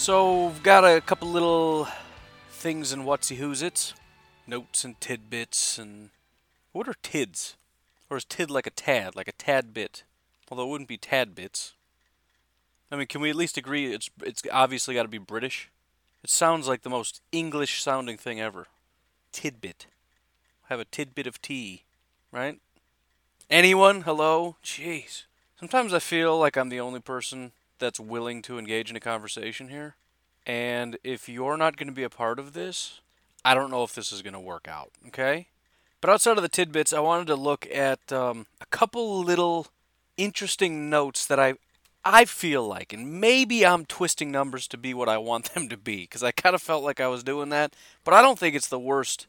So, we've got a couple little things and whatsy who's it's, notes and tidbits, and what are tids? Or is tid like a tad, like a tad bit? Although it wouldn't be tad bits. I mean, can we at least agree it's it's obviously got to be British? It sounds like the most English sounding thing ever. Tidbit. Have a tidbit of tea, right? Anyone? Hello? Jeez. Sometimes I feel like I'm the only person that's willing to engage in a conversation here. And if you're not going to be a part of this, I don't know if this is going to work out, okay? But outside of the tidbits, I wanted to look at um, a couple little interesting notes that I I feel like, and maybe I'm twisting numbers to be what I want them to be, because I kind of felt like I was doing that, but I don't think it's the worst.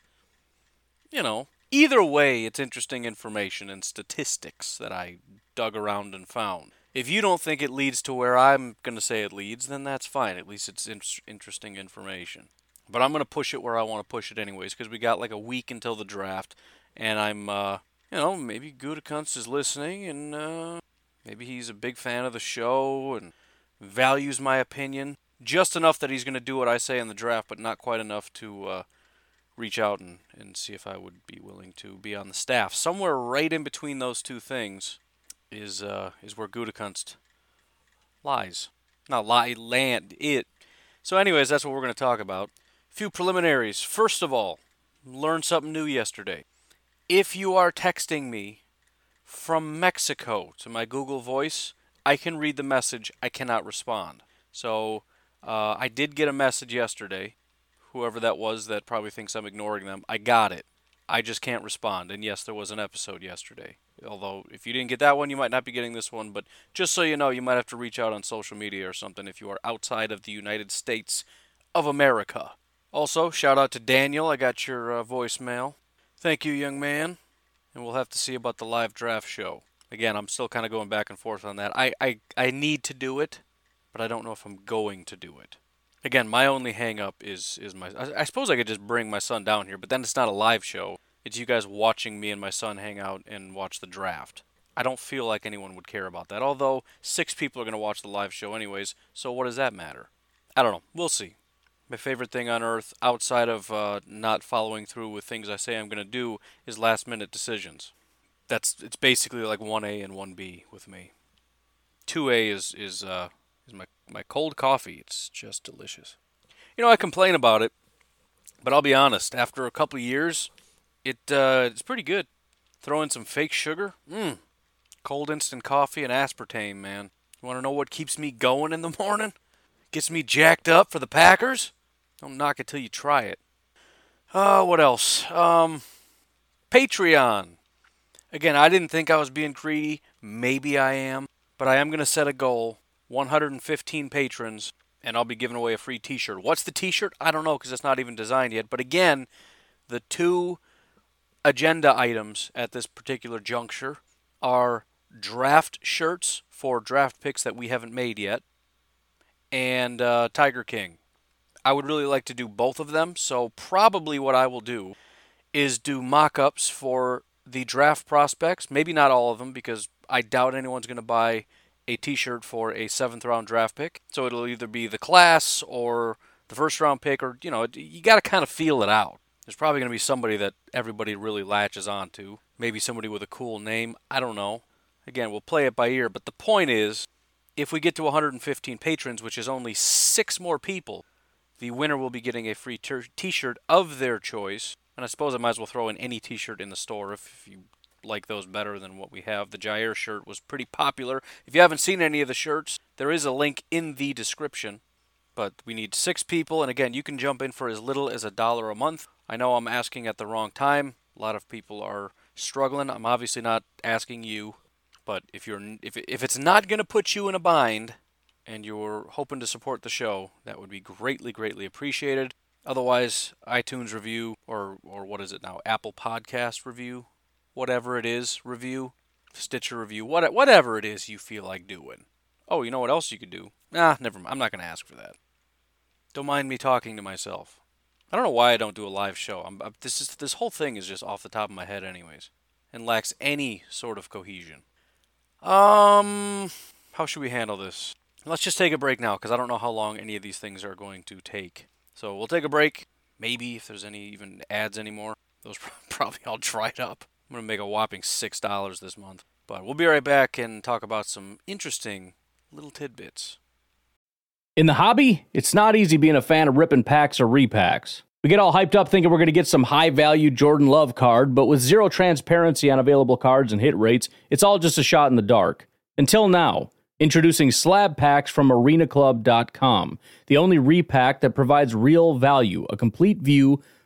You know, either way, it's interesting information and statistics that I dug around and found. If you don't think it leads to where I'm going to say it leads, then that's fine. At least it's in- interesting information. But I'm going to push it where I want to push it anyways, because we got like a week until the draft, and I'm, uh, you know, maybe Gutekunst is listening, and uh, Maybe he's a big fan of the show and values my opinion just enough that he's going to do what I say in the draft, but not quite enough to uh, reach out and, and see if I would be willing to be on the staff. Somewhere right in between those two things is uh, is where Gutekunst lies. Not lie, land, it. So, anyways, that's what we're going to talk about. A few preliminaries. First of all, learned something new yesterday. If you are texting me from Mexico to my Google Voice, I can read the message. I cannot respond. So uh, I did get a message yesterday. Whoever that was that probably thinks I'm ignoring them, I got it. I just can't respond. And yes, there was an episode yesterday. Although, if you didn't get that one, you might not be getting this one. But just so you know, you might have to reach out on social media or something if you are outside of the United States of America. Also, shout out to Daniel. I got your uh, voicemail. Thank you, young man and we'll have to see about the live draft show. Again, I'm still kind of going back and forth on that. I, I, I need to do it, but I don't know if I'm going to do it. Again, my only hang up is is my I, I suppose I could just bring my son down here, but then it's not a live show. It's you guys watching me and my son hang out and watch the draft. I don't feel like anyone would care about that. Although six people are going to watch the live show anyways, so what does that matter? I don't know. We'll see. My favorite thing on earth, outside of uh, not following through with things I say I'm going to do, is last minute decisions. That's it's basically like one A and one B with me. Two A is is uh, is my my cold coffee. It's just delicious. You know I complain about it, but I'll be honest. After a couple years, it uh, it's pretty good. Throw in some fake sugar, mmm, cold instant coffee and aspartame, man. You want to know what keeps me going in the morning? Gets me jacked up for the Packers? Don't knock it till you try it. Uh, what else? Um, Patreon. Again, I didn't think I was being greedy. Maybe I am. But I am going to set a goal 115 patrons, and I'll be giving away a free t shirt. What's the t shirt? I don't know because it's not even designed yet. But again, the two agenda items at this particular juncture are draft shirts for draft picks that we haven't made yet, and uh, Tiger King. I would really like to do both of them. So probably what I will do is do mock-ups for the draft prospects. Maybe not all of them because I doubt anyone's going to buy a T-shirt for a seventh round draft pick. So it'll either be the class or the first round pick, or you know, you got to kind of feel it out. There's probably going to be somebody that everybody really latches onto. Maybe somebody with a cool name. I don't know. Again, we'll play it by ear. But the point is, if we get to 115 patrons, which is only six more people, the winner will be getting a free t shirt of their choice And I suppose I might as well throw in any T-shirt in the store if you like those better than what we have. The Jaire shirt was pretty popular. If you haven't seen any of the shirts, there is a link in the description. But we need six people, and again, you can jump in for as little as a dollar a month. I know I'm asking at the wrong time. A lot of people are struggling. I'm obviously not asking you, but if you're if if it's not going to put you in a bind and you're hoping to support the show, that would be greatly greatly appreciated. Otherwise, iTunes review or or what is it now? Apple Podcast review, whatever it is, review, Stitcher review, what whatever it is you feel like doing. Oh, you know what else you could do? Nah, never mind. I'm not going to ask for that. Don't mind me talking to myself. I don't know why I don't do a live show. I'm, I'm, this is this whole thing is just off the top of my head, anyways, and lacks any sort of cohesion. Um, how should we handle this? Let's just take a break now, because I don't know how long any of these things are going to take. So we'll take a break. Maybe if there's any even ads anymore, those probably all dried up. I'm gonna make a whopping six dollars this month. But we'll be right back and talk about some interesting little tidbits. In the hobby, it's not easy being a fan of ripping packs or repacks. We get all hyped up thinking we're going to get some high value Jordan Love card, but with zero transparency on available cards and hit rates, it's all just a shot in the dark. Until now, introducing slab packs from arenaclub.com, the only repack that provides real value, a complete view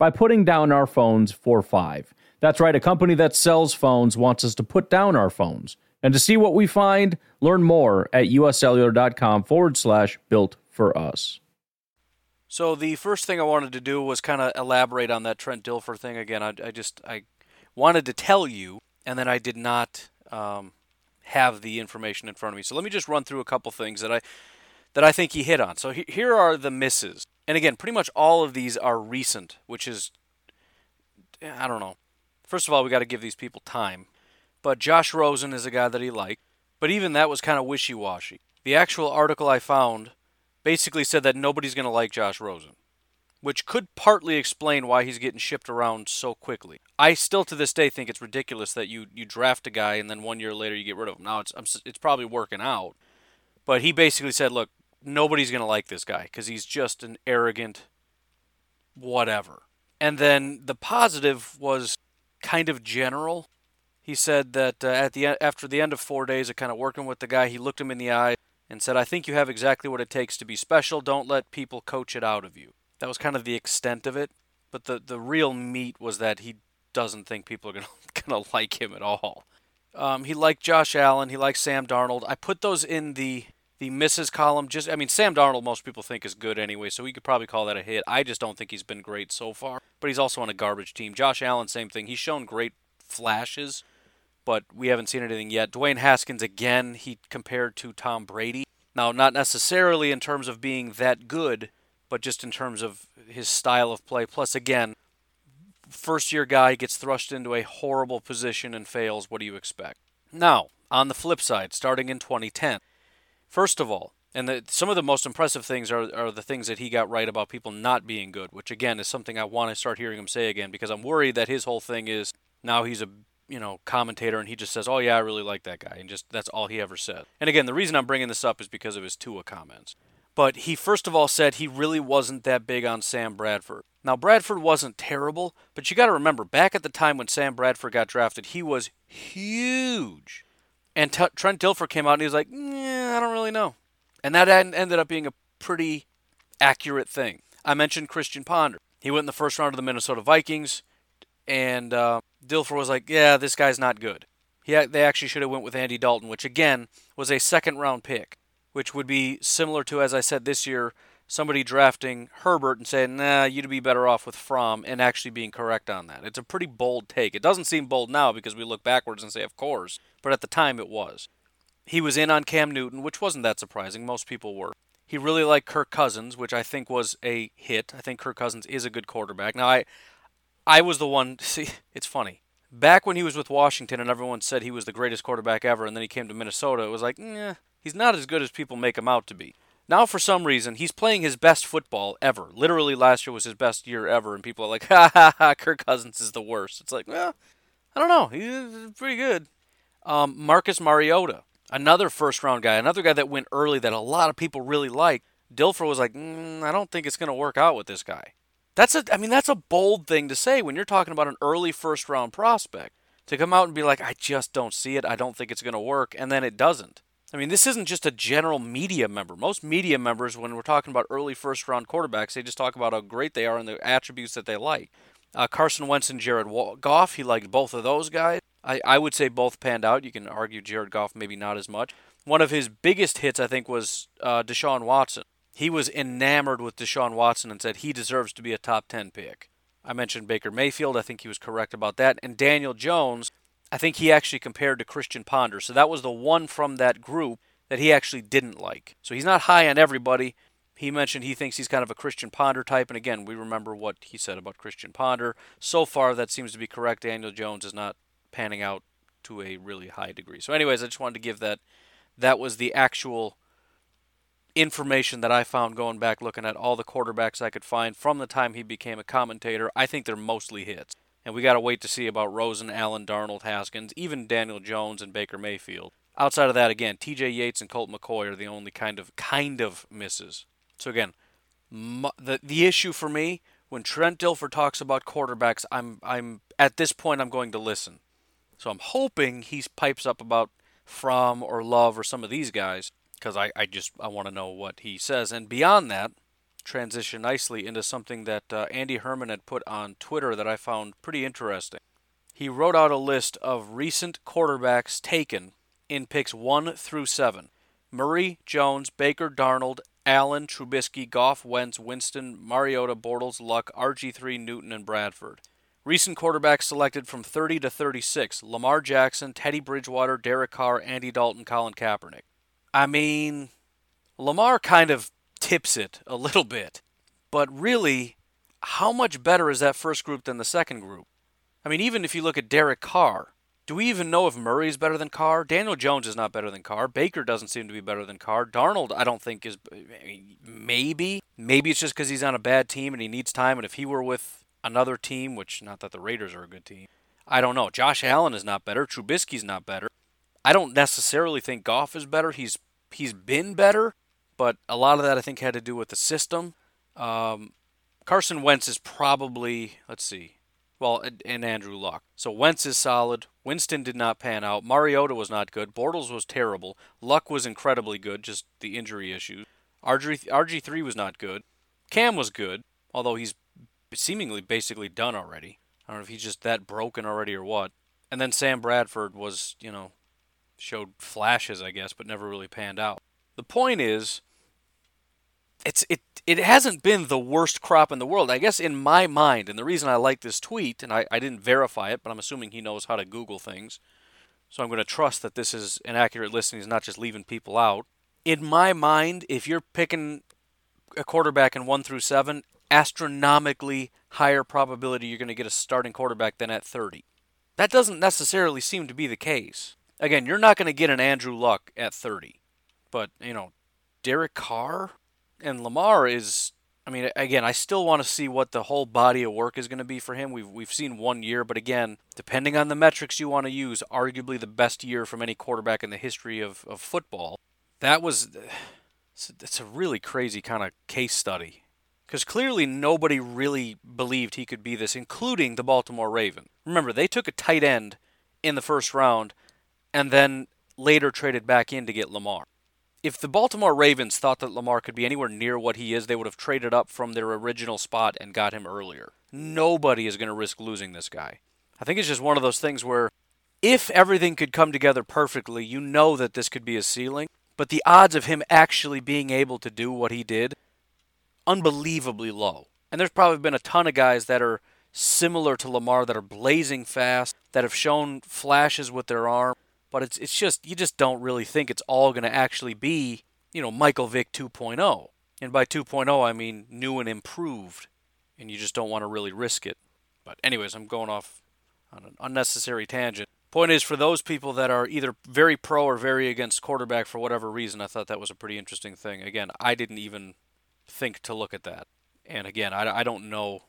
by putting down our phones for five. That's right, a company that sells phones wants us to put down our phones. And to see what we find, learn more at uscellular.com forward slash built for us. So the first thing I wanted to do was kind of elaborate on that Trent Dilfer thing again. I, I, just I wanted to tell you, and then I did not um, have the information in front of me. So let me just run through a couple things that I that I think he hit on. So he, here are the misses, and again, pretty much all of these are recent, which is I don't know. First of all, we got to give these people time. But Josh Rosen is a guy that he liked, but even that was kind of wishy-washy. The actual article I found basically said that nobody's going to like Josh Rosen, which could partly explain why he's getting shipped around so quickly. I still to this day think it's ridiculous that you you draft a guy and then one year later you get rid of him. Now it's it's probably working out, but he basically said, look, nobody's going to like this guy because he's just an arrogant whatever. And then the positive was kind of general. He said that uh, at the after the end of four days of kind of working with the guy, he looked him in the eye and said, I think you have exactly what it takes to be special. Don't let people coach it out of you. That was kind of the extent of it. But the, the real meat was that he doesn't think people are to gonna like him at all. Um, he liked Josh Allen. He liked Sam Darnold. I put those in the the misses column. Just I mean, Sam Darnold, most people think is good anyway, so we could probably call that a hit. I just don't think he's been great so far. But he's also on a garbage team. Josh Allen, same thing. He's shown great flashes, but we haven't seen anything yet. Dwayne Haskins again, he compared to Tom Brady. Now, not necessarily in terms of being that good, but just in terms of his style of play. Plus, again, first year guy gets thrust into a horrible position and fails. What do you expect? Now, on the flip side, starting in 2010, first of all, and the, some of the most impressive things are, are the things that he got right about people not being good, which again is something I want to start hearing him say again because I'm worried that his whole thing is now he's a you know, commentator and he just says, "Oh yeah, I really like that guy," and just that's all he ever said. And again, the reason I'm bringing this up is because of his Tua comments. But he first of all said he really wasn't that big on Sam Bradford. Now Bradford wasn't terrible, but you got to remember back at the time when Sam Bradford got drafted, he was huge. And T- Trent Dilfer came out and he was like, "Yeah, I don't really know," and that ended up being a pretty accurate thing. I mentioned Christian Ponder. He went in the first round of the Minnesota Vikings and uh, Dilfer was like, "Yeah, this guy's not good." He Yeah, they actually should have went with Andy Dalton, which again was a second round pick, which would be similar to as I said this year, somebody drafting Herbert and saying, "Nah, you'd be better off with Fromm," and actually being correct on that. It's a pretty bold take. It doesn't seem bold now because we look backwards and say, "Of course," but at the time it was. He was in on Cam Newton, which wasn't that surprising. Most people were. He really liked Kirk Cousins, which I think was a hit. I think Kirk Cousins is a good quarterback. Now I I was the one see, it's funny. Back when he was with Washington and everyone said he was the greatest quarterback ever and then he came to Minnesota, it was like, "Nah, he's not as good as people make him out to be." Now, for some reason, he's playing his best football ever. Literally, last year was his best year ever, and people are like, ha ha ha, Kirk Cousins is the worst. It's like, well, I don't know. He's pretty good. Um, Marcus Mariota, another first round guy, another guy that went early that a lot of people really like. Dilfer was like, mm, I don't think it's going to work out with this guy. That's a, I mean, that's a bold thing to say when you're talking about an early first round prospect to come out and be like, I just don't see it. I don't think it's going to work, and then it doesn't. I mean, this isn't just a general media member. Most media members, when we're talking about early first round quarterbacks, they just talk about how great they are and the attributes that they like. Uh, Carson Wentz and Jared Goff, he liked both of those guys. I, I would say both panned out. You can argue Jared Goff maybe not as much. One of his biggest hits, I think, was uh, Deshaun Watson. He was enamored with Deshaun Watson and said he deserves to be a top 10 pick. I mentioned Baker Mayfield. I think he was correct about that. And Daniel Jones, I think he actually compared to Christian Ponder. So that was the one from that group that he actually didn't like. So he's not high on everybody. He mentioned he thinks he's kind of a Christian Ponder type. And again, we remember what he said about Christian Ponder. So far, that seems to be correct. Daniel Jones is not panning out to a really high degree. So, anyways, I just wanted to give that. That was the actual information that I found going back looking at all the quarterbacks I could find from the time he became a commentator. I think they're mostly hits. And we got to wait to see about Rosen, Allen, Darnold, Haskins, even Daniel Jones and Baker Mayfield. Outside of that, again, T.J. Yates and Colt McCoy are the only kind of kind of misses. So again, the the issue for me when Trent Dilfer talks about quarterbacks, I'm I'm at this point I'm going to listen. So I'm hoping he pipes up about Fromm or Love or some of these guys because I, I just I want to know what he says. And beyond that, transition nicely into something that uh, Andy Herman had put on Twitter that I found pretty interesting. He wrote out a list of recent quarterbacks taken in picks 1 through 7. Murray, Jones, Baker, Darnold, Allen, Trubisky, Goff, Wentz, Winston, Mariota, Bortles, Luck, RG3, Newton, and Bradford. Recent quarterbacks selected from 30 to 36 Lamar Jackson, Teddy Bridgewater, Derek Carr, Andy Dalton, Colin Kaepernick. I mean, Lamar kind of tips it a little bit. But really, how much better is that first group than the second group? I mean, even if you look at Derek Carr, do we even know if Murray is better than Carr? Daniel Jones is not better than Carr. Baker doesn't seem to be better than Carr. Darnold, I don't think is maybe. Maybe it's just because he's on a bad team and he needs time. And if he were with another team, which not that the Raiders are a good team, I don't know. Josh Allen is not better. Trubisky's not better. I don't necessarily think Goff is better. He's he's been better, but a lot of that I think had to do with the system. Um, Carson Wentz is probably let's see, well, and Andrew Luck. So Wentz is solid. Winston did not pan out. Mariota was not good. Bortles was terrible. Luck was incredibly good, just the injury issues. RG RG3 was not good. Cam was good, although he's seemingly basically done already. I don't know if he's just that broken already or what. And then Sam Bradford was, you know, showed flashes, I guess, but never really panned out. The point is, it's it it hasn't been the worst crop in the world. I guess in my mind, and the reason I like this tweet, and I, I didn't verify it, but I'm assuming he knows how to Google things. So I'm going to trust that this is an accurate list and he's not just leaving people out. In my mind, if you're picking a quarterback in one through seven, astronomically higher probability you're going to get a starting quarterback than at 30. That doesn't necessarily seem to be the case. Again, you're not going to get an Andrew Luck at 30. But, you know, Derek Carr and Lamar is I mean, again, I still want to see what the whole body of work is going to be for him. We've we've seen one year, but again, depending on the metrics you want to use, arguably the best year from any quarterback in the history of, of football. That was it's a really crazy kind of case study because clearly nobody really believed he could be this, including the Baltimore Ravens. Remember, they took a tight end in the first round and then later traded back in to get Lamar. If the Baltimore Ravens thought that Lamar could be anywhere near what he is, they would have traded up from their original spot and got him earlier. Nobody is going to risk losing this guy. I think it's just one of those things where if everything could come together perfectly, you know that this could be a ceiling. But the odds of him actually being able to do what he did, unbelievably low. And there's probably been a ton of guys that are similar to Lamar that are blazing fast, that have shown flashes with their arm, but it's it's just you just don't really think it's all going to actually be, you know, Michael Vick 2.0. And by 2.0 I mean new and improved, and you just don't want to really risk it. But anyways, I'm going off on an unnecessary tangent. Point is, for those people that are either very pro or very against quarterback for whatever reason, I thought that was a pretty interesting thing. Again, I didn't even think to look at that. And again, I, I don't know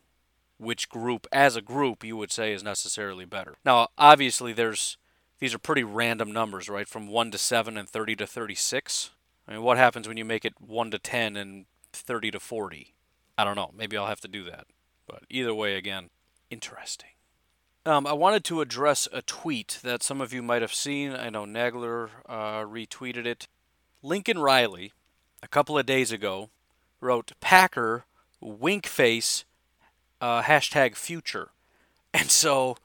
which group, as a group, you would say is necessarily better. Now, obviously, there's these are pretty random numbers, right? From 1 to 7 and 30 to 36. I mean, what happens when you make it 1 to 10 and 30 to 40? I don't know. Maybe I'll have to do that. But either way, again, interesting. Um, I wanted to address a tweet that some of you might have seen. I know Nagler uh, retweeted it. Lincoln Riley, a couple of days ago, wrote Packer wink face uh, hashtag future. And so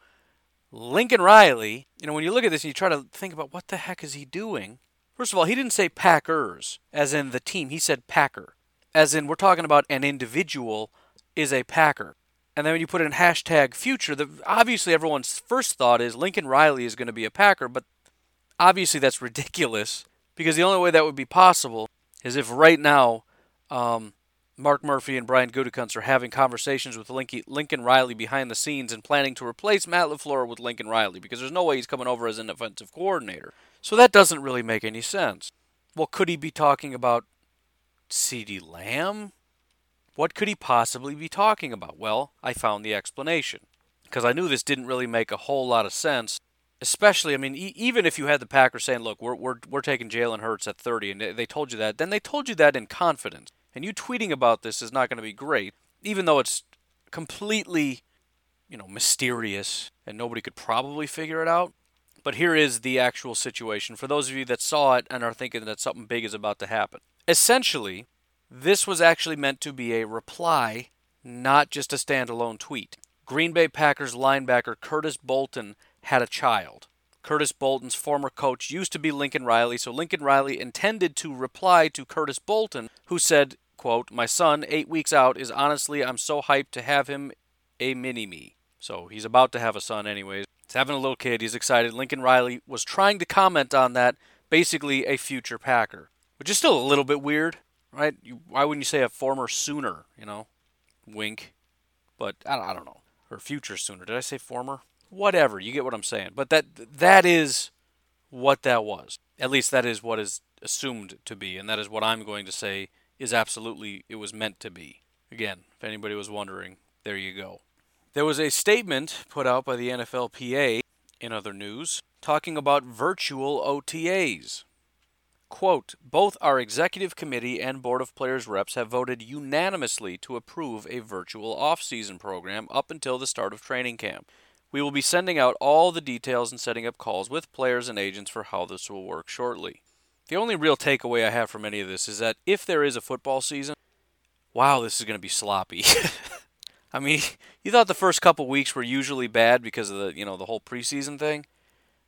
Lincoln Riley, you know, when you look at this and you try to think about what the heck is he doing, first of all, he didn't say Packers, as in the team. He said Packer, as in we're talking about an individual is a Packer. And then when you put in hashtag future, the, obviously everyone's first thought is Lincoln Riley is going to be a Packer, but obviously that's ridiculous because the only way that would be possible is if right now um, Mark Murphy and Brian Gutekunst are having conversations with Lincoln Riley behind the scenes and planning to replace Matt LaFleur with Lincoln Riley because there's no way he's coming over as an offensive coordinator. So that doesn't really make any sense. Well, could he be talking about CeeDee Lamb? What could he possibly be talking about? Well, I found the explanation because I knew this didn't really make a whole lot of sense. Especially, I mean, e- even if you had the Packers saying, "Look, we're we're we're taking Jalen Hurts at 30," and they told you that, then they told you that in confidence. And you tweeting about this is not going to be great, even though it's completely, you know, mysterious and nobody could probably figure it out. But here is the actual situation for those of you that saw it and are thinking that something big is about to happen. Essentially, this was actually meant to be a reply, not just a standalone tweet. Green Bay Packers linebacker Curtis Bolton had a child. Curtis Bolton's former coach used to be Lincoln Riley, so Lincoln Riley intended to reply to Curtis Bolton, who said, quote, My son, eight weeks out, is honestly, I'm so hyped to have him a mini me. So he's about to have a son, anyways. He's having a little kid. He's excited. Lincoln Riley was trying to comment on that, basically a future Packer, which is still a little bit weird, right? You, why wouldn't you say a former Sooner, you know? Wink. But I don't, I don't know. Or future Sooner. Did I say former? Whatever. You get what I'm saying. But that that is what that was. At least that is what is assumed to be, and that is what I'm going to say is absolutely it was meant to be. Again, if anybody was wondering, there you go. There was a statement put out by the NFLPA in other news talking about virtual OTAs. Quote, both our executive committee and board of players reps have voted unanimously to approve a virtual off-season program up until the start of training camp. We will be sending out all the details and setting up calls with players and agents for how this will work shortly. The only real takeaway I have from any of this is that if there is a football season, wow, this is going to be sloppy. I mean, you thought the first couple weeks were usually bad because of the, you know, the whole preseason thing.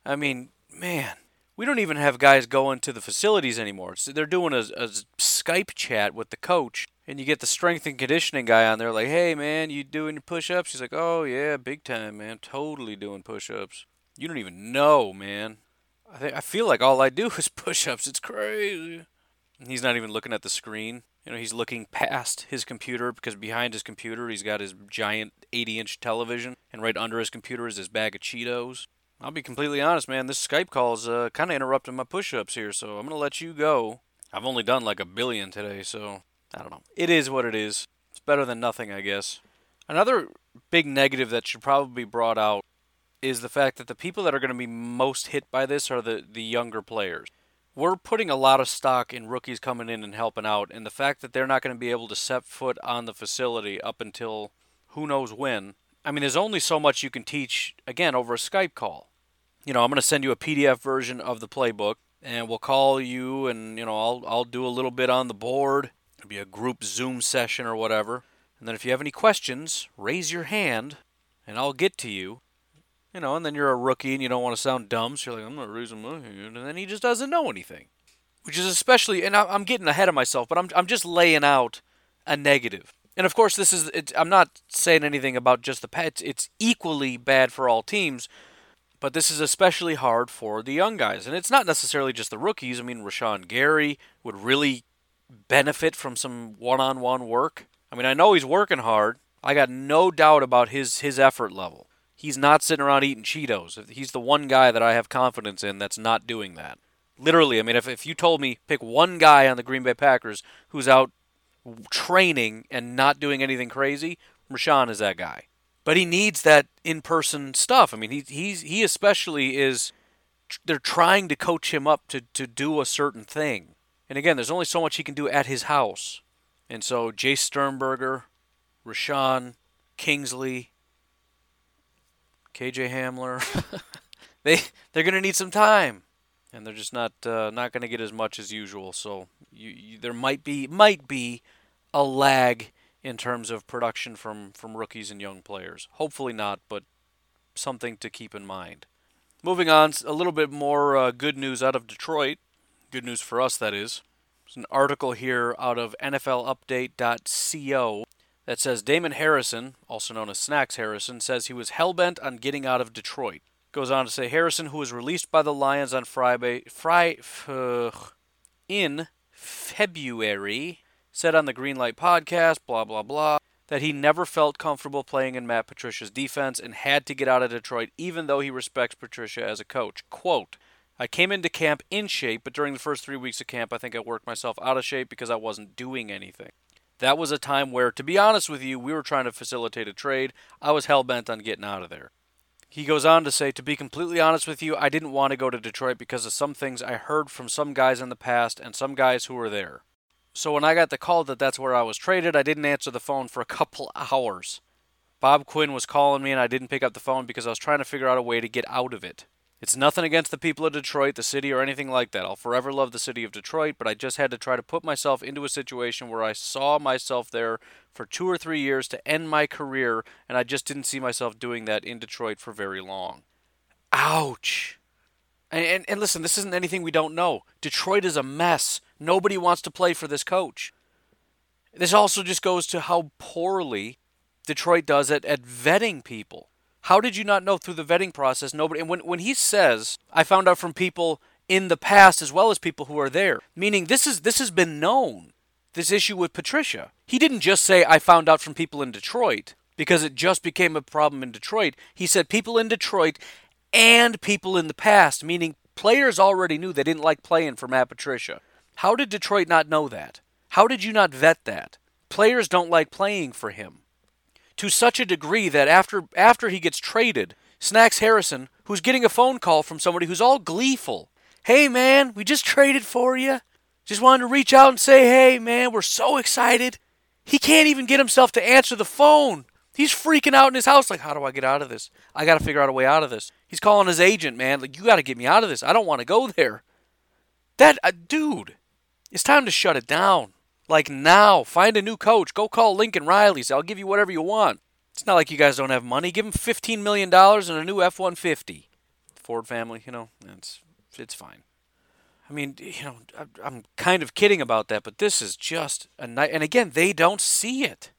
I mean, man, we don't even have guys going to the facilities anymore. They're doing a, a Skype chat with the coach, and you get the strength and conditioning guy on there, like, "Hey, man, you doing your push-ups?" He's like, "Oh yeah, big time, man, totally doing push-ups." You don't even know, man. I, th- I feel like all I do is push-ups. It's crazy. And he's not even looking at the screen. You know, he's looking past his computer because behind his computer he's got his giant 80-inch television, and right under his computer is his bag of Cheetos. I'll be completely honest, man. This Skype call is uh, kind of interrupting my push-ups here, so I'm gonna let you go. I've only done like a billion today, so I don't know. It is what it is. It's better than nothing, I guess. Another big negative that should probably be brought out is the fact that the people that are going to be most hit by this are the, the younger players. We're putting a lot of stock in rookies coming in and helping out, and the fact that they're not going to be able to set foot on the facility up until who knows when. I mean, there's only so much you can teach, again, over a Skype call. You know, I'm going to send you a PDF version of the playbook, and we'll call you, and, you know, I'll, I'll do a little bit on the board. It'll be a group Zoom session or whatever. And then if you have any questions, raise your hand, and I'll get to you You know, and then you're a rookie and you don't want to sound dumb, so you're like, I'm not my hand. And then he just doesn't know anything. Which is especially, and I'm getting ahead of myself, but I'm, I'm just laying out a negative. And of course, this is, it, I'm not saying anything about just the Pats. It's equally bad for all teams, but this is especially hard for the young guys. And it's not necessarily just the rookies. I mean, Rashan Gary would really benefit from some one on one work. I mean, I know he's working hard. I got no doubt about his, his effort level. He's not sitting around eating Cheetos. He's the one guy that I have confidence in that's not doing that. Literally, I mean, if, if you told me pick one guy on the Green Bay Packers who's out training and not doing anything crazy, Rashan is that guy. But he needs that in-person stuff. I mean, he he's he especially is. They're trying to coach him up to to do a certain thing. And again, there's only so much he can do at his house. And so Jace Sternberger, Rashan, Kingsley, KJ Hamler, they they're going to need some time, and they're just not uh, not going to get as much as usual. So you, you, there might be might be a lag in terms of production from from rookies and young players. Hopefully not, but something to keep in mind. Moving on, a little bit more uh, good news out of Detroit. Good news for us, that is. There's an article here out of NFLUpdate.co that says Damon Harrison, also known as Snacks Harrison, says he was hellbent on getting out of Detroit. Goes on to say Harrison, who was released by the Lions on Friday, Fri, in February, said on the Greenlight podcast, blah, blah, blah, that he never felt comfortable playing in Matt Patricia's defense and had to get out of Detroit, even though he respects Patricia as a coach. Quote, I came into camp in shape, but during the first three weeks of camp, I think I worked myself out of shape because I wasn't doing anything. That was a time where, to be honest with you, we were trying to facilitate a trade. I was hell bent on getting out of there. He goes on to say, To be completely honest with you, I didn't want to go to Detroit because of some things I heard from some guys in the past and some guys who were there. So when I got the call that that's where I was traded, I didn't answer the phone for a couple hours. Bob Quinn was calling me and I didn't pick up the phone because I was trying to figure out a way to get out of it. It's nothing against the people of Detroit, the city, or anything like that. I'll forever love the city of Detroit, but I just had to try to put myself into a situation where I saw myself there for two or three years to end my career, and I just didn't see myself doing that in Detroit for very long. Ouch. And, and, and listen, this isn't anything we don't know. Detroit is a mess. Nobody wants to play for this coach. This also just goes to how poorly Detroit does it at vetting people. How did you not know through the vetting process? Nobody. And when when he says, "I found out from people in the past as well as people who are there," meaning this is this has been known. This issue with Patricia. He didn't just say, "I found out from people in Detroit." Because it just became a problem in Detroit. He said people in Detroit and people in the past, meaning players already knew they didn't like playing for Matt Patricia. How did Detroit not know that? How did you not vet that? Players don't like playing for him to such a degree that after after he gets traded, Snacks Harrison, who's getting a phone call from somebody who's all gleeful, "Hey man, we just traded for you. Just wanted to reach out and say, "Hey man, we're so excited." He can't even get himself to answer the phone. He's freaking out in his house like, "How do I get out of this? I got to figure out a way out of this." He's calling his agent, man, like, "You got to get me out of this. I don't want to go there." That uh, dude, it's time to shut it down. Like now, find a new coach. Go call Lincoln Riley. Say, I'll give you whatever you want. It's not like you guys don't have money. Give him $15 million and a new F 150. Ford family, you know, it's, it's fine. I mean, you know, I'm kind of kidding about that, but this is just a night. And again, they don't see it.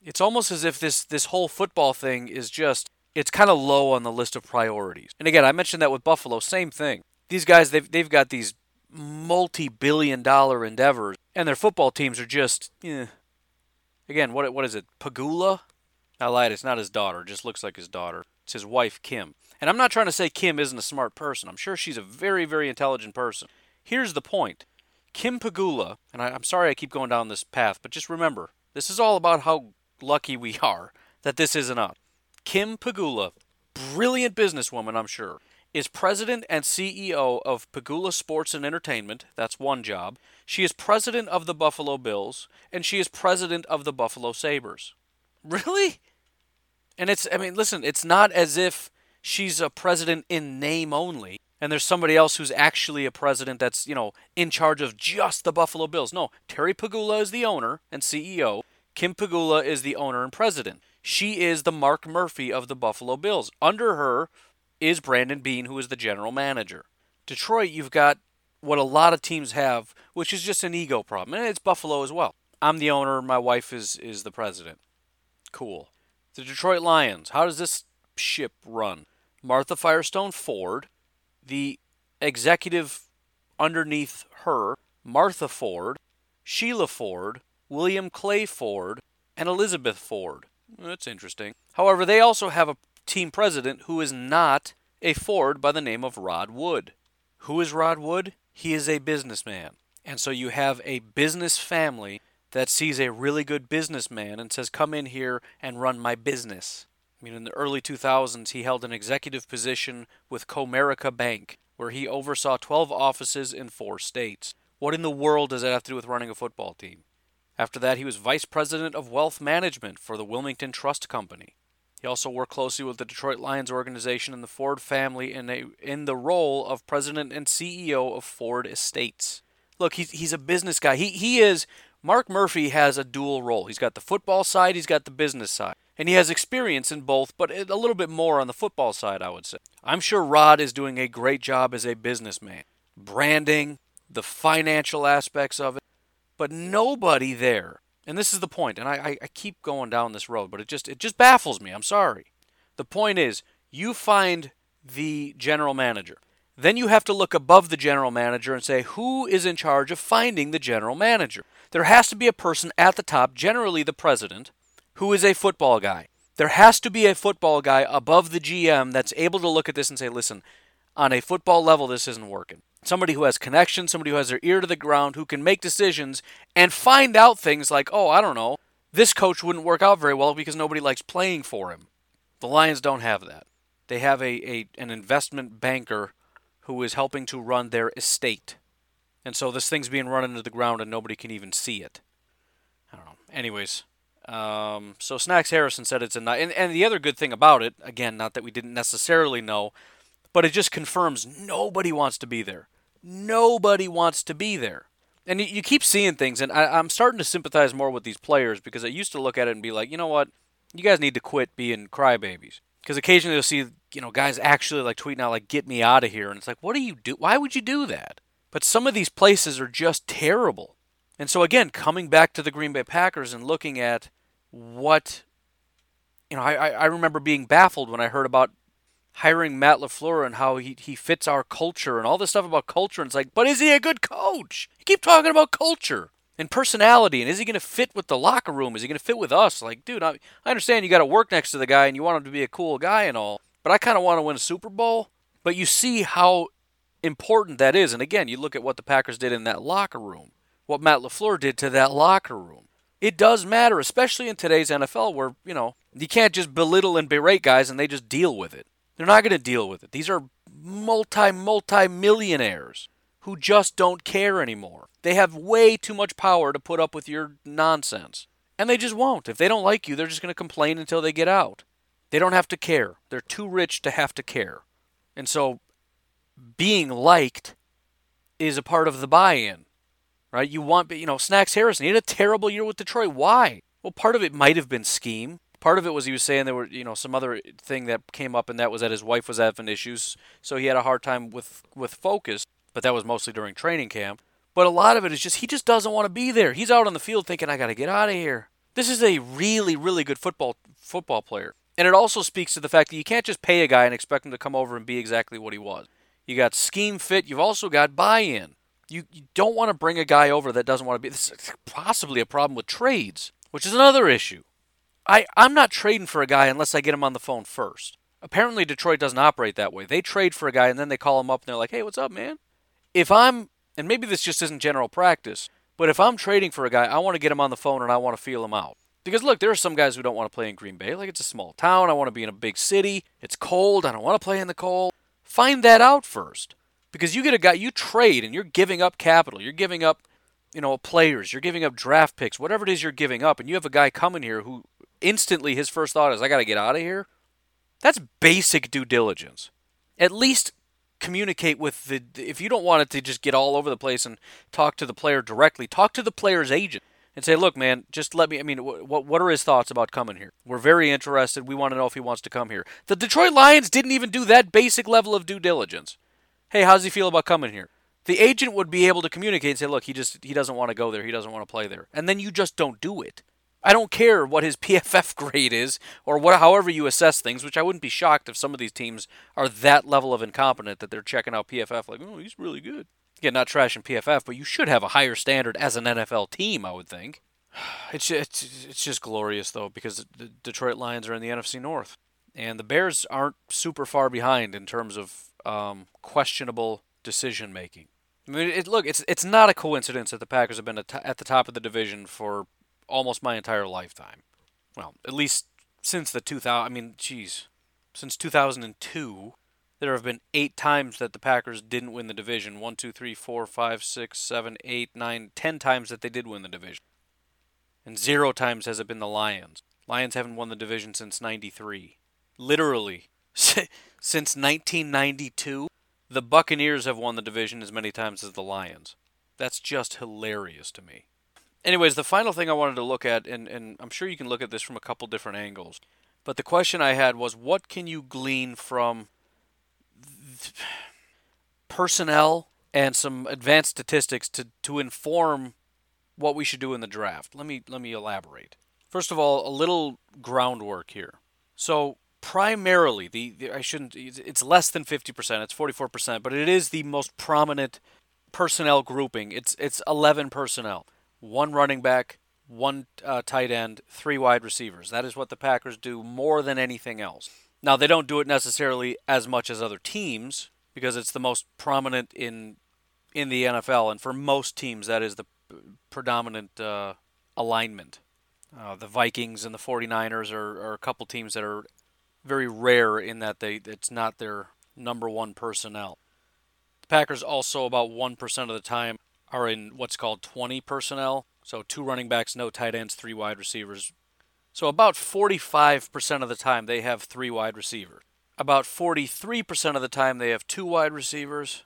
It's almost as if this this whole football thing is just it's kind of low on the list of priorities. And again, I mentioned that with Buffalo, same thing. These guys, they've they've got these multi-billion dollar endeavors and their football teams are just eh. again what what is it? Pegula? I lied it's not his daughter it just looks like his daughter. It's his wife Kim. And I'm not trying to say Kim isn't a smart person. I'm sure she's a very very intelligent person. Here's the point. Kim Pegula and I, I'm sorry I keep going down this path but just remember this is all about how lucky we are that this isn't us. Kim Pegula brilliant businesswoman I'm sure is president and CEO of Pegula Sports and Entertainment. That's one job. She is president of the Buffalo Bills, and she is president of the Buffalo Sabres. Really? And it's, I mean, listen, it's not as if she's a president in name only, and there's somebody else who's actually a president that's, you know, in charge of just the Buffalo Bills. No, Terry Pegula is the owner and CEO. Kim Pegula is the owner and president. She is the Mark Murphy of the Buffalo Bills. Under her, is Brandon Beane, who is the general manager. Detroit, you've got what a lot of teams have, which is just an ego problem. And it's Buffalo as well. I'm the owner, my wife is, is the president. Cool. The Detroit Lions, how does this ship run? Martha Firestone Ford, the executive underneath her, Martha Ford, Sheila Ford, William Clay Ford, and Elizabeth Ford. That's interesting. However, they also have a team president who is not a Ford by the name of Rod Wood. Who is Rod Wood? He is a businessman. And so you have a business family that sees a really good businessman and says, Come in here and run my business. I mean, in the early 2000s, he held an executive position with Comerica Bank, where he oversaw 12 offices in four states. What in the world does that have to do with running a football team? After that, he was vice president of wealth management for the Wilmington Trust Company. He also worked closely with the Detroit Lions organization and the Ford family in, a, in the role of president and CEO of Ford Estates. Look, he's, he's a business guy. He, he is, Mark Murphy has a dual role. He's got the football side, he's got the business side. And he has experience in both, but a little bit more on the football side, I would say. I'm sure Rod is doing a great job as a businessman. Branding, the financial aspects of it, but nobody there. And this is the point, and I, I keep going down this road, but it just it just baffles me. I'm sorry. The point is, you find the general manager. Then you have to look above the general manager and say, who is in charge of finding the general manager? There has to be a person at the top, generally the president, who is a football guy. There has to be a football guy above the GM that's able to look at this and say, listen, on a football level, this isn't working somebody who has connections, somebody who has their ear to the ground, who can make decisions and find out things like, oh, I don't know, this coach wouldn't work out very well because nobody likes playing for him. The Lions don't have that. They have a, a an investment banker who is helping to run their estate. And so this thing's being run into the ground and nobody can even see it. I don't know. Anyways, um, so Snacks Harrison said it's a night. And, and the other good thing about it, again, not that we didn't necessarily know, but it just confirms nobody wants to be there. Nobody wants to be there. And you, keep seeing things, and I, I'm starting to sympathize more with these players because I used to look at it and be like, you know what? You guys need to quit being crybabies. Because occasionally you'll see, you know, guys actually like tweeting out, like, get me out of here. And it's like, what do you do? Why would you do that? But some of these places are just terrible. And so, again, coming back to the Green Bay Packers and looking at what, you know, I, I remember being baffled when I heard about hiring Matt LaFleur and how he, he fits our culture and all this stuff about culture. And it's like, but is he a good coach? You keep talking about culture and personality. And is he going to fit with the locker room? Is he going to fit with us? Like, dude, I, I understand you got to work next to the guy and you want him to be a cool guy and all, but I kind of want to win a Super Bowl. But you see how important that is. And again, you look at what the Packers did in that locker room, what Matt LaFleur did to that locker room. It does matter, especially in today's NFL where, you know, you can't just belittle and berate guys and they just deal with it. They're not going to deal with it. These are multi, multi millionaires who just don't care anymore. They have way too much power to put up with your nonsense. And they just won't. If they don't like you, they're just going to complain until they get out. They don't have to care. They're too rich to have to care. And so being liked is a part of the buy in, right? You want, you know, Snacks Harrison, he had a terrible year with Detroit. Why? Well, part of it might have been scheme. Part of it was he was saying there were, you know, some other thing that came up, and that was that his wife was having issues, so he had a hard time with with focus. But that was mostly during training camp. But a lot of it is just he just doesn't want to be there. He's out on the field thinking, I got to get out of here. This is a really, really good football football player, and it also speaks to the fact that you can't just pay a guy and expect him to come over and be exactly what he was. You got scheme fit. You've also got buy-in. You, you don't want to bring a guy over that doesn't want to be. This is possibly a problem with trades, which is another issue. I, I'm not trading for a guy unless I get him on the phone first. Apparently, Detroit doesn't operate that way. They trade for a guy and then they call him up and they're like, hey, what's up, man? If I'm, and maybe this just isn't general practice, but if I'm trading for a guy, I want to get him on the phone and I want to feel him out. Because look, there are some guys who don't want to play in Green Bay. Like it's a small town. I want to be in a big city. It's cold. I don't want to play in the cold. Find that out first. Because you get a guy, you trade and you're giving up capital. You're giving up, you know, players. You're giving up draft picks, whatever it is you're giving up. And you have a guy coming here who instantly his first thought is, I got to get out of here. That's basic due diligence. At least communicate with the. If you don't want it to just get all over the place and talk to the player directly, talk to the player's agent. and say, look, man, just let me. I mean, what what are his thoughts about coming here? We're very interested. We want to know if he wants to come here. The Detroit Lions didn't even do that basic level of due diligence. Hey, how's he feel about coming here? The agent would be able to communicate and say, look, he just he doesn't want to go there. He doesn't want to play there, and then you just don't do it. I don't care what his PFF grade is or what however you assess things, which I wouldn't be shocked if some of these teams are that level of incompetent that they're checking out PFF like, oh, he's really good. Again, not trashing PFF, but you should have a higher standard as an NFL team, I would think. It's it's it's just glorious though because the Detroit Lions are in the NFC North, and the Bears aren't super far behind in terms of um, questionable decision making. I mean, it, look, it's it's not a coincidence that the Packers have been at the top of the division for almost my entire lifetime. Well, at least since the 2000. I mean, geez, since 2002, there have been eight times that the Packers didn't win the division. One, two, three, four, five, six, seven, eight, nine, ten times that they did win the division. And zero times has it been the Lions. Lions haven't won the division since 93. Literally. since 1992, the Buccaneers have won the division as many times as the Lions. That's just hilarious to me. Anyways, the final thing I wanted to look at, and, and I'm sure you can look at this from a couple different angles, but the question I had was what can you glean from personnel and some advanced statistics to, to inform what we should do in the draft? Let me let me elaborate. First of all, a little groundwork here. So primarily the, the I shouldn't it's less than 50%, it's 44%, but it is the most prominent personnel grouping. It's it's 11 personnel one running back, one uh, tight end, three wide receivers. That is what the Packers do more than anything else. Now, they don't do it necessarily as much as other teams because it's the most prominent in in the NFL, and for most teams, that is the predominant uh, alignment. Uh, the Vikings and the 49ers are, are a couple teams that are very rare in that they it's not their number one personnel. The Packers also about 1% of the time are in what's called 20 personnel. So two running backs, no tight ends, three wide receivers. So about 45% of the time they have three wide receivers. About 43% of the time they have two wide receivers.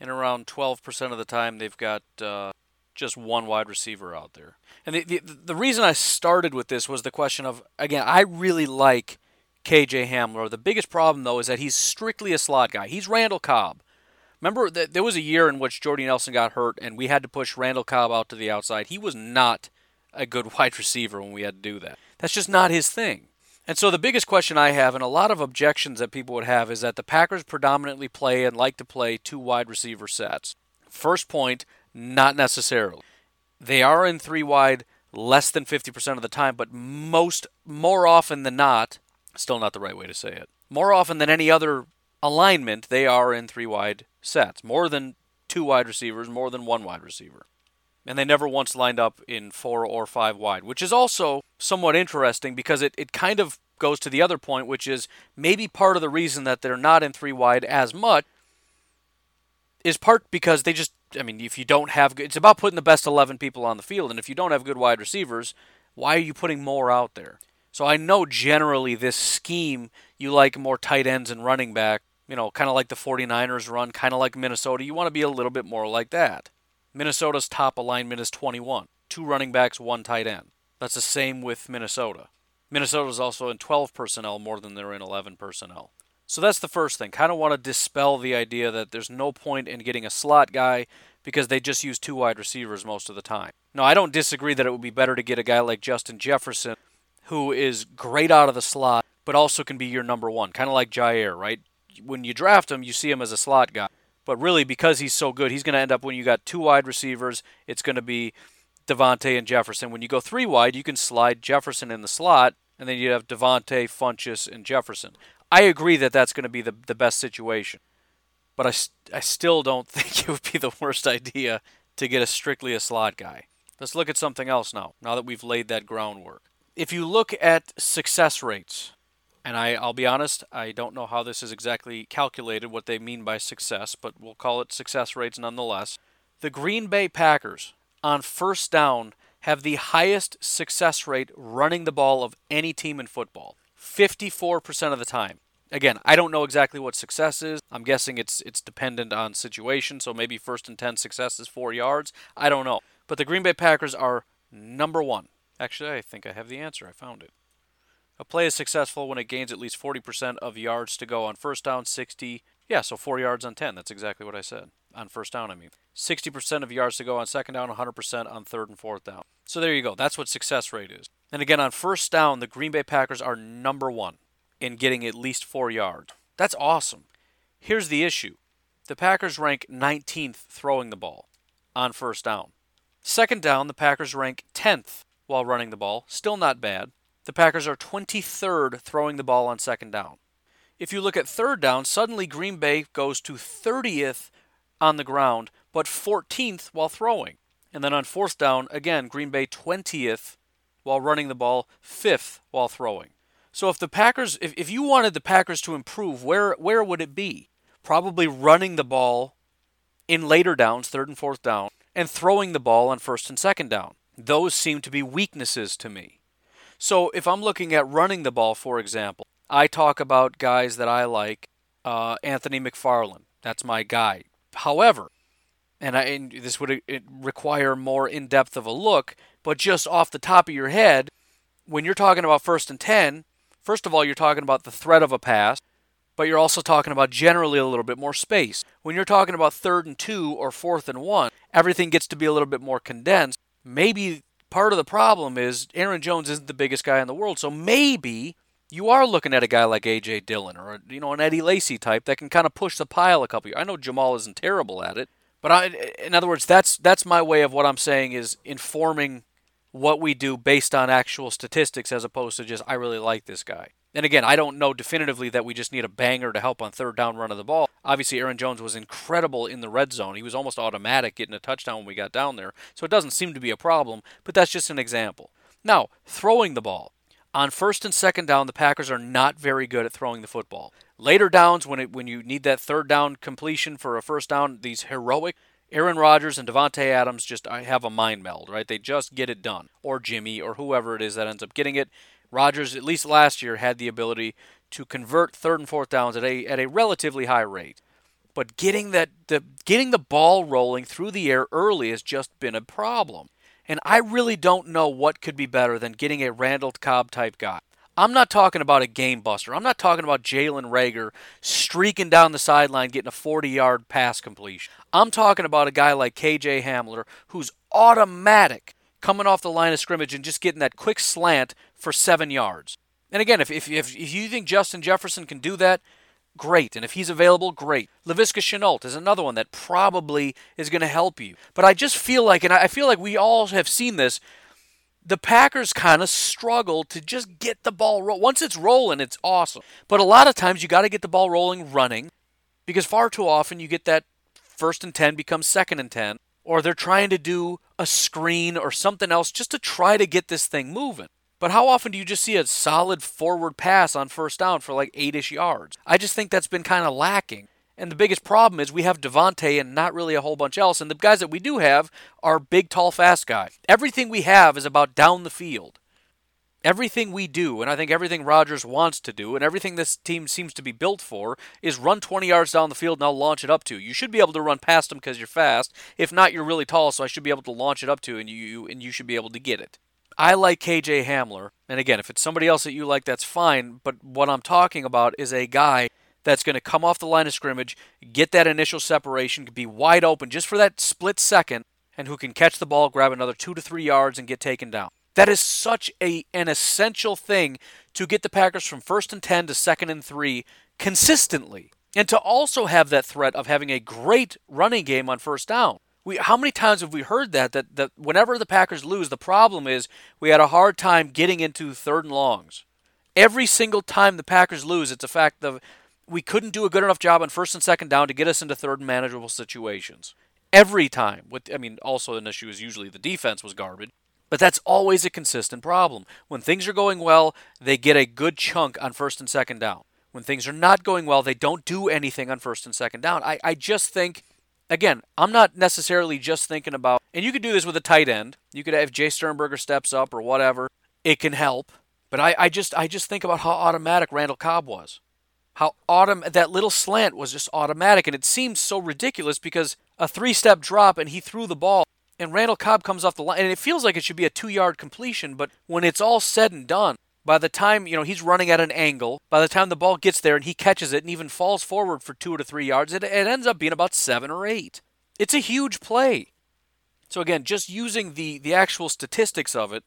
And around 12% of the time they've got uh, just one wide receiver out there. And the, the, the reason I started with this was the question of, again, I really like KJ Hamler. The biggest problem, though, is that he's strictly a slot guy. He's Randall Cobb. Remember that there was a year in which Jordy Nelson got hurt and we had to push Randall Cobb out to the outside. He was not a good wide receiver when we had to do that. That's just not his thing. And so the biggest question I have, and a lot of objections that people would have, is that the Packers predominantly play and like to play two wide receiver sets. First point, not necessarily. They are in three wide less than 50% of the time, but most, more often than not, still not the right way to say it, more often than any other alignment, they are in three wide sets. More than two wide receivers, more than one wide receiver. And they never once lined up in four or five wide, which is also somewhat interesting because it, it kind of goes to the other point, which is maybe part of the reason that they're not in three wide as much is part because they just, I mean, if you don't have, it's about putting the best 11 people on the field. And if you don't have good wide receivers, why are you putting more out there? So I know generally this scheme, you like more tight ends and running back you know, kind of like the 49ers run, kind of like Minnesota. You want to be a little bit more like that. Minnesota's top alignment is 21. Two running backs, one tight end. That's the same with Minnesota. Minnesota's also in 12 personnel more than they're in 11 personnel. So that's the first thing. Kind of want to dispel the idea that there's no point in getting a slot guy because they just use two wide receivers most of the time. Now, I don't disagree that it would be better to get a guy like Justin Jefferson who is great out of the slot but also can be your number one, kind of like Jaire, right? When you draft him, you see him as a slot guy. But really, because he's so good, he's going to end up when you got two wide receivers, it's going to be Davante and Jefferson. When you go three wide, you can slide Jefferson in the slot, and then you have Davante, Funchess, and Jefferson. I agree that that's going to be the, the best situation. But I, I still don't think it would be the worst idea to get a strictly a slot guy. Let's look at something else now, now that we've laid that groundwork. If you look at success rates, and I, I'll be honest, I don't know how this is exactly calculated, what they mean by success, but we'll call it success rates nonetheless. The Green Bay Packers on first down have the highest success rate running the ball of any team in football 54% of the time. Again, I don't know exactly what success is. I'm guessing it's it's dependent on situation, so maybe first and 10 success is 4 yards. I don't know. But the Green Bay Packers are Number one. Actually, I think I have the answer. I found it. A play is successful when it gains at least 40% of yards to go on first down, 60. Yeah, so 4 yards on 10. That's exactly what I said. On first down, I mean. 60% of yards to go on second down, 100% on third and fourth down. So there you go. That's what success rate is. And again, on first down, the Green Bay Packers are number one in getting at least four yards. That's awesome. Here's the issue the Packers rank 19th throwing the ball on first down. Second down, the Packers rank 10th while running the ball. Still not bad. The Packers are 23rd throwing the ball on second down. If you look at third down, suddenly Green Bay goes to 30th on the ground, but 14th while throwing. And then on fourth down, again, Green Bay 20th while running the ball, 5th while throwing. So if the Packers, if, if you wanted the Packers to improve, where where would it be? Probably running the ball in later downs, third and fourth down, and throwing the ball on first and second down. Those seem to be weaknesses to me. So if I'm looking at running the ball, for example, I talk about guys that I like. Uh, Anthony McFarland, that's my guy. However, and, I, and this would require more in depth of a look, but just off the top of your head, when you're talking about first and 10, first of all, you're talking about the threat of a pass, but you're also talking about generally a little bit more space. When you're talking about third and two or fourth and one, everything gets to be a little bit more condensed. Maybe part of the problem is Aaron Jones isn't the biggest guy in the world, so maybe you are looking at a guy like AJ Dillon or you know an Eddie Lacy type that can kind of push the pile a couple. Years. I know Jamaal isn't terrible at it, but I, in other words, that's that's my way of what I'm saying is informing what we do based on actual statistics as opposed to just I really like this guy. And again, I don't know definitively that we just need a banger to help on third down run of the ball. Obviously, Aaron Jones was incredible in the red zone. He was almost automatic getting a touchdown when we got down there. So it doesn't seem to be a problem, but that's just an example. Now, throwing the ball. On first and second down, the Packers are not very good at throwing the football. Later downs, when it, when you need that third down completion for a first down, these heroic Aaron Rodgers and Davante Adams just uh, have a mind meld, right? They just get it done, or Jimmy, or whoever it is that ends up getting it. Rodgers, at least last year, had the ability to convert third and fourth downs at a at a relatively high rate. But getting that the getting the ball rolling through the air early has just been a problem. And I really don't know what could be better than getting a Randall Cobb type guy. I'm not talking about a game buster. I'm not talking about Jalen Reagor streaking down the sideline getting a 40 yard pass completion. I'm talking about a guy like KJ Hamler who's automatic coming off the line of scrimmage and just getting that quick slant for seven yards. And again, if, if, if, you think Justin Jefferson can do that, great. And if he's available, great. Laviska Shenault is another one that probably is going to help you. But I just feel like, and I feel like we all have seen this, the Packers kind of struggle to just get the ball roll. Once it's rolling, it's awesome. But a lot of times you got to get the ball rolling running because far too often you get that first and 10 becomes second and 10 or they're trying to do a screen or something else just to try to get this thing moving. But how often do you just see a solid forward pass on first down for like eight ish yards? I just think that's been kind of lacking. And the biggest problem is we have Davante and not really a whole bunch else. And the guys that we do have are big, tall, fast guys. Everything we have is about down the field. Everything we do, and I think everything Rodgers wants to do, and everything this team seems to be built for, is run 20 yards down the field and I'll launch it up to. You should be able to run past them because you're fast. If not, you're really tall, so I should be able to launch it up to, and you and you should be able to get it. I like KJ Hamler, and again, if it's somebody else that you like, that's fine. But what I'm talking about is a guy that's going to come off the line of scrimmage, get that initial separation, be wide open just for that split second, and who can catch the ball, grab another two to three yards, and get taken down. That is such a an essential thing to get the Packers from first and ten to second and three consistently, and to also have that threat of having a great running game on first down. We, how many times have we heard that, that that whenever the Packers lose, the problem is we had a hard time getting into third and longs. Every single time the Packers lose, it's a fact of we couldn't do a good enough job on first and second down to get us into third and manageable situations. Every time. With I mean, also an issue is usually the defense was garbage. But that's always a consistent problem. When things are going well, they get a good chunk on first and second down. When things are not going well, they don't do anything on first and second down. I, I just think, again, I'm not necessarily just thinking about, and you could do this with a tight end. You could have Jace Sternberger steps up or whatever. It can help. But I, I just I just think about how automatic Randall Cobb was how autom- that little slant was just automatic and it seemed so ridiculous because a three-step drop and he threw the ball And Randall Cobb comes off the line, and it feels like it should be a two yard completion, but when it's all said and done, by the time, you know, he's running at an angle, by the time the ball gets there and he catches it and even falls forward for two to three yards, it, it ends up being about seven or eight. It's a huge play. So again, just using the the actual statistics of it,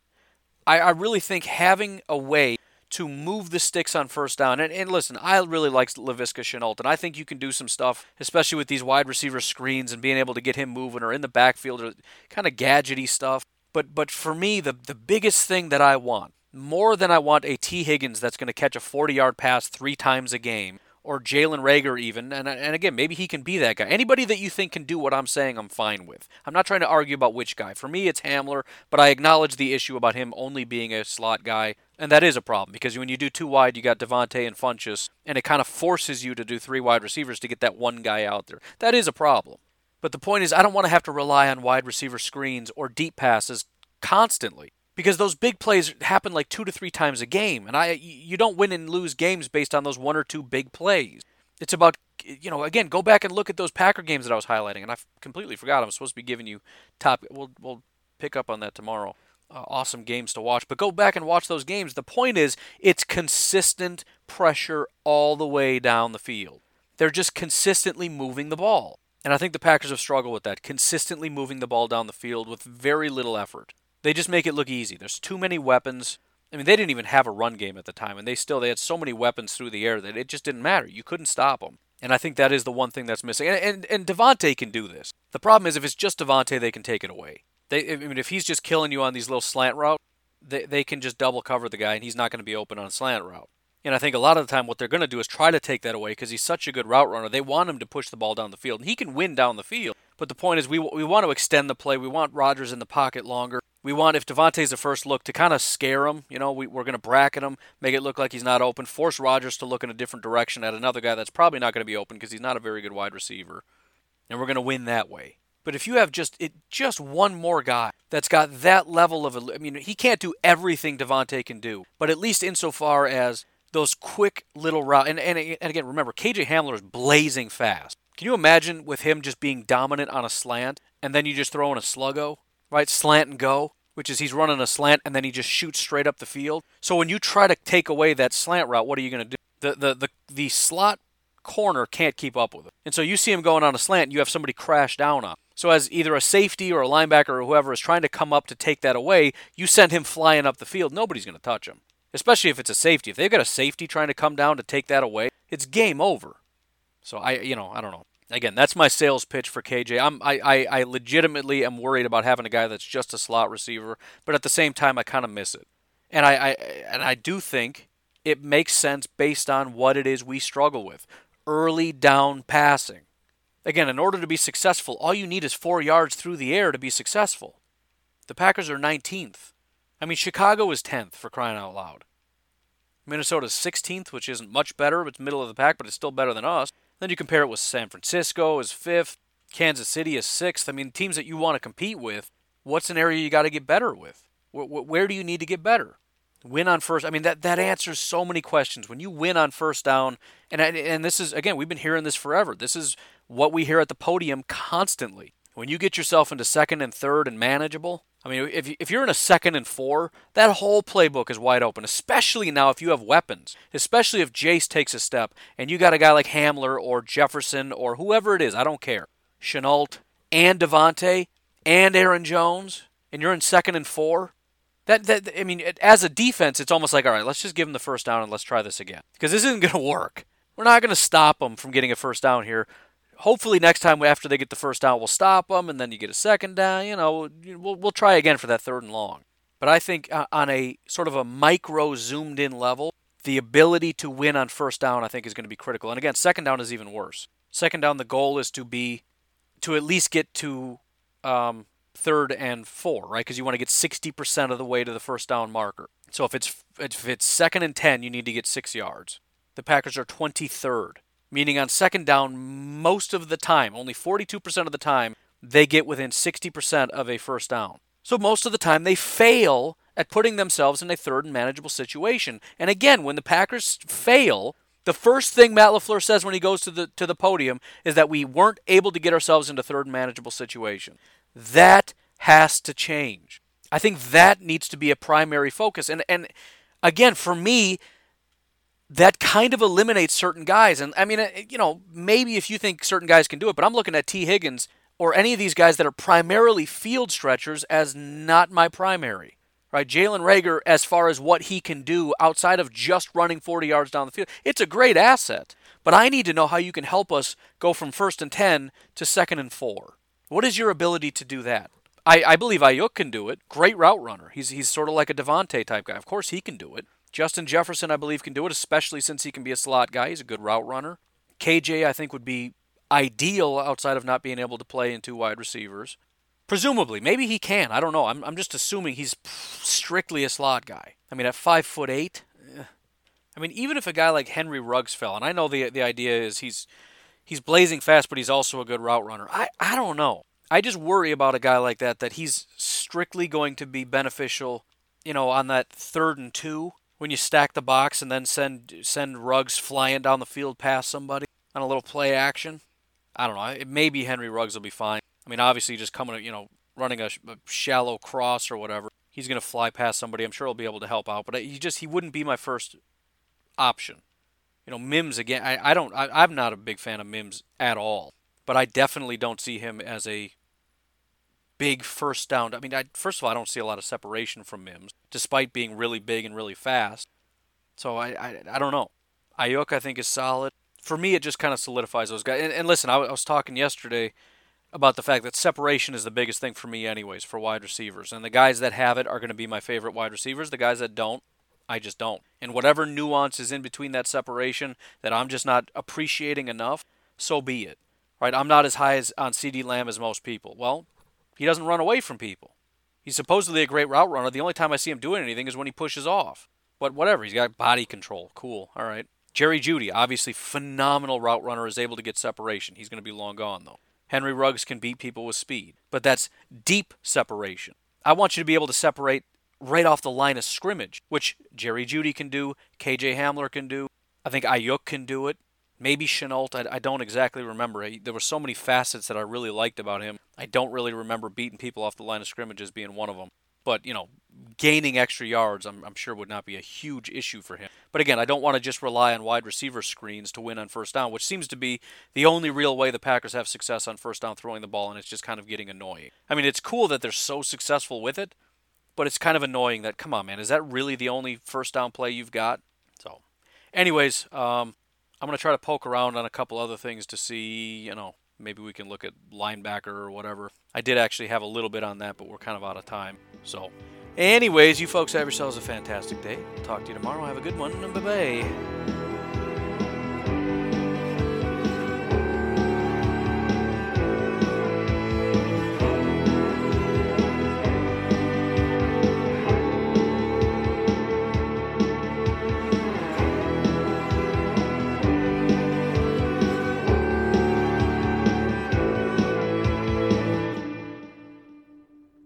I, I really think having a way to move the sticks on first down. And, and listen, I really like Laviska Shenault, and I think you can do some stuff, especially with these wide receiver screens and being able to get him moving or in the backfield or kind of gadgety stuff. But but for me, the the biggest thing that I want, more than I want a Tee Higgins that's going to catch a 40 yard pass three times a game, or Jalen Reagor even. And, and again, maybe he can be that guy. Anybody that you think can do what I'm saying, I'm fine with. I'm not trying to argue about which guy. For me, it's Hamler, but I acknowledge the issue about him only being a slot guy. And that is a problem because when you do two wide, you got Davante and Funchess, and it kind of forces you to do three wide receivers to get that one guy out there. That is a problem. But the point is, I don't want to have to rely on wide receiver screens or deep passes constantly because those big plays happen like two to three times a game, and I you don't win and lose games based on those one or two big plays. It's about you know again go back and look at those Packer games that I was highlighting, and I completely forgot I'm supposed to be giving you top. We'll we'll pick up on that tomorrow. Uh, awesome games to watch, but go back and watch those games. The point is, it's consistent pressure all the way down the field. They're just consistently moving the ball. And I think the Packers have struggled with that, consistently moving the ball down the field with very little effort. They just make it look easy. There's too many weapons. I mean, they didn't even have a run game at the time, and they still they had so many weapons through the air that it just didn't matter. You couldn't stop them. And I think that is the one thing that's missing. And and, and can do this. The problem is if it's just Davante, they can take it away. They, I mean, if he's just killing you on these little slant routes, they, they can just double cover the guy, and he's not going to be open on a slant route. And I think a lot of the time what they're going to do is try to take that away because he's such a good route runner. They want him to push the ball down the field, and he can win down the field. But the point is, we we want to extend the play. We want Rodgers in the pocket longer. We want, if Davante's the first look, to kind of scare him. You know, we, we're going to bracket him, make it look like he's not open, force Rodgers to look in a different direction at another guy that's probably not going to be open because he's not a very good wide receiver. And we're going to win that way. But if you have just it, just one more guy that's got that level of, I mean, he can't do everything Davante can do, but at least insofar as those quick little route, and, and, and again, remember, KJ Hamler is blazing fast. Can you imagine with him just being dominant on a slant, and then you just throw in a sluggo, right? Slant and go which is he's running a slant and then he just shoots straight up the field. So when you try to take away that slant route, what are you going to do? The, the the the slot corner can't keep up with it. And so you see him going on a slant you have somebody crash down on. So as either a safety or a linebacker or whoever is trying to come up to take that away, you send him flying up the field. Nobody's going to touch him. Especially if it's a safety. If they've got a safety trying to come down to take that away, it's game over. So I you know, I don't know again, that's my sales pitch for KJ. I'm I, I, I legitimately am worried about having a guy that's just a slot receiver, but at the same time I kind of miss it. And I, I and I do think it makes sense based on what it is we struggle with. Early down passing. Again, in order to be successful, all you need is 4 yards through the air to be successful. The Packers are 19th. I mean, Chicago is 10th for crying out loud. Minnesota's 16th, which isn't much better. It's middle of the pack, but it's still better than us. Then you compare it with San Francisco as fifth, Kansas City as sixth. I mean, teams that you want to compete with, what's an area you got to get better with? Where, where do you need to get better? Win on first. I mean, that, that answers so many questions. When you win on first down, and, and this is, again, we've been hearing this forever. This is what we hear at the podium constantly. When you get yourself into second and third and manageable, I mean, if, if you're in a second and four, that whole playbook is wide open, especially now if you have weapons, especially if Jace takes a step and you got a guy like Hamler or Jefferson or whoever it is, I don't care, Shenault and Davante and Aaron Jones, and you're in second and four. That, that I mean, as a defense, it's almost like, all right, let's just give them the first down and let's try this again. Because this isn't going to work. We're not going to stop them from getting a first down here hopefully next time after they get the first down, we'll stop them, and then you get a second down. You know, we'll we'll try again for that third and long. But I think uh, on a sort of a micro zoomed in level, the ability to win on first down, I think, is going to be critical. And again, second down is even worse. Second down, the goal is to be to at least get to um, third and four, right? Because you want to get 60% of the way to the first down marker. So if it's if it's second and 10, you need to get six yards. The Packers are 23rd meaning on second down, most of the time, only 42% of the time, they get within 60% of a first down. So most of the time, they fail at putting themselves in a third and manageable situation. And again, when the Packers fail, the first thing Matt LaFleur says when he goes to the to the podium is that we weren't able to get ourselves into third and manageable situation. That has to change. I think that needs to be a primary focus. And and again, for me, that kind of eliminates certain guys. And I mean, uh, you know, maybe if you think certain guys can do it, but I'm looking at Tee Higgins or any of these guys that are primarily field stretchers as not my primary. Right, Jalen Reagor, as far as what he can do outside of just running 40 yards down the field, it's a great asset. But I need to know how you can help us go from first and 10 to second and four. What is your ability to do that? I, I believe Aiyuk can do it. Great route runner. He's, he's sort of like a Davante type guy. Of course, he can do it. Justin Jefferson, I believe, can do it, especially since he can be a slot guy. He's a good route runner. KJ, I think, would be ideal outside of not being able to play in two wide receivers. Presumably, maybe he can. I don't know. I'm, I'm just assuming he's strictly a slot guy. I mean, at five foot eight. Eh. I mean, even if a guy like Henry Ruggs fell, and I know the the idea is he's he's blazing fast, but he's also a good route runner. I I don't know. I just worry about a guy like that that he's strictly going to be beneficial, you know, on that third and two when you stack the box and then send send Ruggs flying down the field past somebody on a little play action. I don't know. Maybe Henry Ruggs will be fine. I mean, obviously, just coming, you know, running a, a shallow cross or whatever, he's going to fly past somebody. I'm sure he'll be able to help out, but he just he wouldn't be my first option. You know, Mims again. I, I don't. I, I'm not a big fan of Mims at all, but I definitely don't see him as a big first down. I mean, I, first of all, I don't see a lot of separation from Mims, despite being really big and really fast. So I, I, I don't know. Aiyuk, I think, is solid. For me, it just kind of solidifies those guys. And, and listen, I, I was talking yesterday about the fact that separation is the biggest thing for me, anyways, for wide receivers. And the guys that have it are going to be my favorite wide receivers. The guys that don't, I just don't. And whatever nuance is in between that separation that I'm just not appreciating enough, so be it. Right? I'm not as high as on CeeDee Lamb as most people. Well, he doesn't run away from people. He's supposedly a great route runner. The only time I see him doing anything is when he pushes off. But whatever, he's got body control. Cool. All right. Jerry Jeudy, obviously phenomenal route runner, is able to get separation. He's going to be long gone though. Henry Ruggs can beat people with speed, but that's deep separation. I want you to be able to separate right off the line of scrimmage, which Jerry Jeudy can do, KJ Hamler can do. I think Aiyuk can do it. Maybe Shenault. I, I don't exactly remember. There were so many facets that I really liked about him. I don't really remember beating people off the line of scrimmage as being one of them. But, you know, gaining extra yards, I'm, I'm, sure would not be a huge issue for him. But again, I don't want to just rely on wide receiver screens to win on first down, which seems to be the only real way the Packers have success on first down throwing the ball, and it's just kind of getting annoying. I mean, it's cool that they're so successful with it, but it's kind of annoying that, come on, man, is that really the only first down play you've got? So, anyways, um, I'm going to try to poke around on a couple other things to see, you know, maybe we can look at linebacker or whatever. I did actually have a little bit on that, but we're kind of out of time. So, anyways, you folks have yourselves a fantastic day. Talk to you tomorrow. Have a good one. Bye bye.